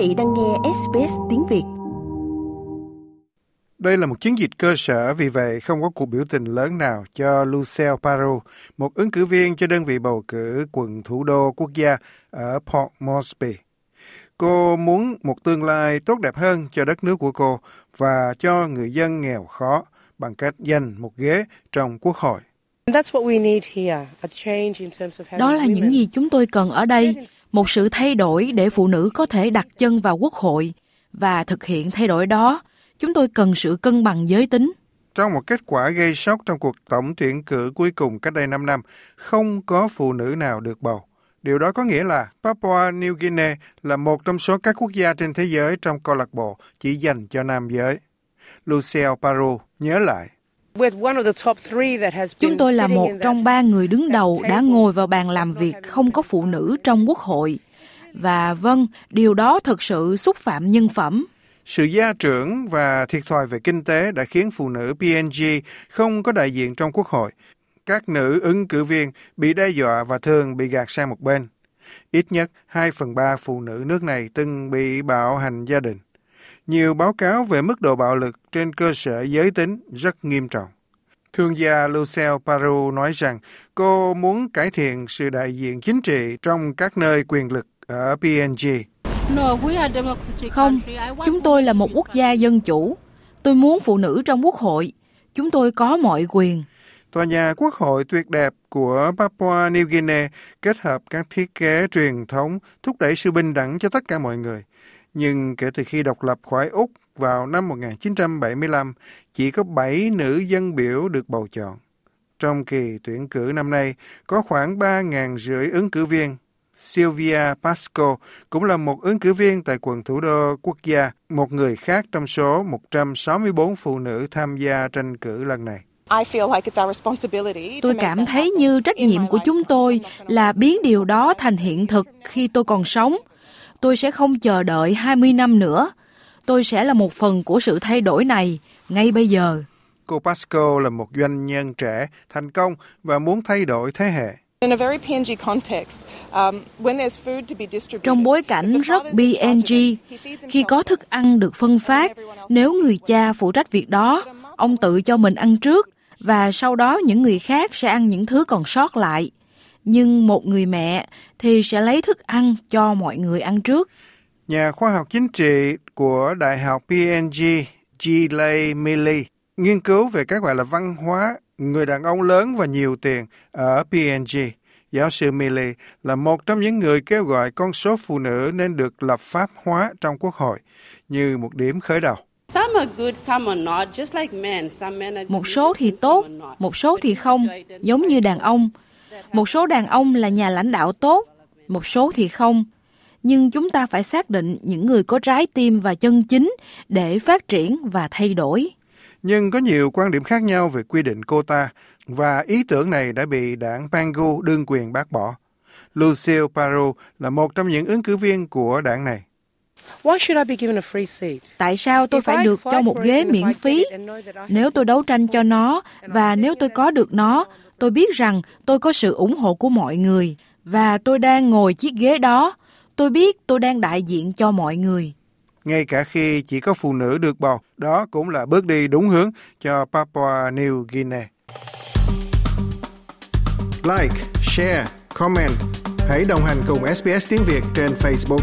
vị đang nghe SBS tiếng Việt. Đây là một chiến dịch cơ sở, vì vậy không có cuộc biểu tình lớn nào cho Lucille Paro, một ứng cử viên cho đơn vị bầu cử quận thủ đô quốc gia ở Port Moresby. Cô muốn một tương lai tốt đẹp hơn cho đất nước của cô và cho người dân nghèo khó bằng cách giành một ghế trong quốc hội. Đó là những gì chúng tôi cần ở đây, một sự thay đổi để phụ nữ có thể đặt chân vào quốc hội và thực hiện thay đổi đó, chúng tôi cần sự cân bằng giới tính. Trong một kết quả gây sốc trong cuộc tổng tuyển cử cuối cùng cách đây 5 năm, không có phụ nữ nào được bầu. Điều đó có nghĩa là Papua New Guinea là một trong số các quốc gia trên thế giới trong câu lạc bộ chỉ dành cho nam giới. Lucille Paru nhớ lại. Chúng tôi là một trong ba người đứng đầu đã ngồi vào bàn làm việc không có phụ nữ trong quốc hội. Và vâng, điều đó thực sự xúc phạm nhân phẩm. Sự gia trưởng và thiệt thòi về kinh tế đã khiến phụ nữ PNG không có đại diện trong quốc hội. Các nữ ứng cử viên bị đe dọa và thường bị gạt sang một bên. Ít nhất 2 phần 3 phụ nữ nước này từng bị bạo hành gia đình. Nhiều báo cáo về mức độ bạo lực trên cơ sở giới tính rất nghiêm trọng. Thương gia Lucille Paru nói rằng cô muốn cải thiện sự đại diện chính trị trong các nơi quyền lực ở PNG. Không, chúng tôi là một quốc gia dân chủ. Tôi muốn phụ nữ trong quốc hội. Chúng tôi có mọi quyền. Tòa nhà quốc hội tuyệt đẹp của Papua New Guinea kết hợp các thiết kế truyền thống thúc đẩy sự bình đẳng cho tất cả mọi người. Nhưng kể từ khi độc lập khỏi Úc vào năm 1975, chỉ có 7 nữ dân biểu được bầu chọn. Trong kỳ tuyển cử năm nay, có khoảng 3.000 rưỡi ứng cử viên. Sylvia Pasco cũng là một ứng cử viên tại quận thủ đô quốc gia, một người khác trong số 164 phụ nữ tham gia tranh cử lần này. Tôi cảm thấy như trách nhiệm của chúng tôi là biến điều đó thành hiện thực khi tôi còn sống. Tôi sẽ không chờ đợi 20 năm nữa. Tôi sẽ là một phần của sự thay đổi này ngay bây giờ. Cô Pasco là một doanh nhân trẻ, thành công và muốn thay đổi thế hệ. Um, Trong bối cảnh rất PNG, khi có thức ăn được phân phát, nếu người cha phụ trách việc đó, ông tự cho mình ăn trước và sau đó những người khác sẽ ăn những thứ còn sót lại. Nhưng một người mẹ thì sẽ lấy thức ăn cho mọi người ăn trước. Nhà khoa học chính trị của Đại học PNG, Gilay Milley, nghiên cứu về các gọi là văn hóa người đàn ông lớn và nhiều tiền ở PNG. Giáo sư Milley là một trong những người kêu gọi con số phụ nữ nên được lập pháp hóa trong quốc hội như một điểm khởi đầu. Một số thì tốt, một số thì không, giống như đàn ông. Một số đàn ông là nhà lãnh đạo tốt, một số thì không. Nhưng chúng ta phải xác định những người có trái tim và chân chính để phát triển và thay đổi. Nhưng có nhiều quan điểm khác nhau về quy định quota và ý tưởng này đã bị đảng Pangu đương quyền bác bỏ. Lucille Paro là một trong những ứng cử viên của đảng này. Tại sao tôi phải được cho một ghế miễn phí? Nếu tôi đấu tranh cho nó và nếu tôi có được nó, tôi biết rằng tôi có sự ủng hộ của mọi người và tôi đang ngồi chiếc ghế đó. Tôi biết tôi đang đại diện cho mọi người. Ngay cả khi chỉ có phụ nữ được bầu, đó cũng là bước đi đúng hướng cho Papua New Guinea. Like, share, comment. Hãy đồng hành cùng SBS tiếng Việt trên Facebook.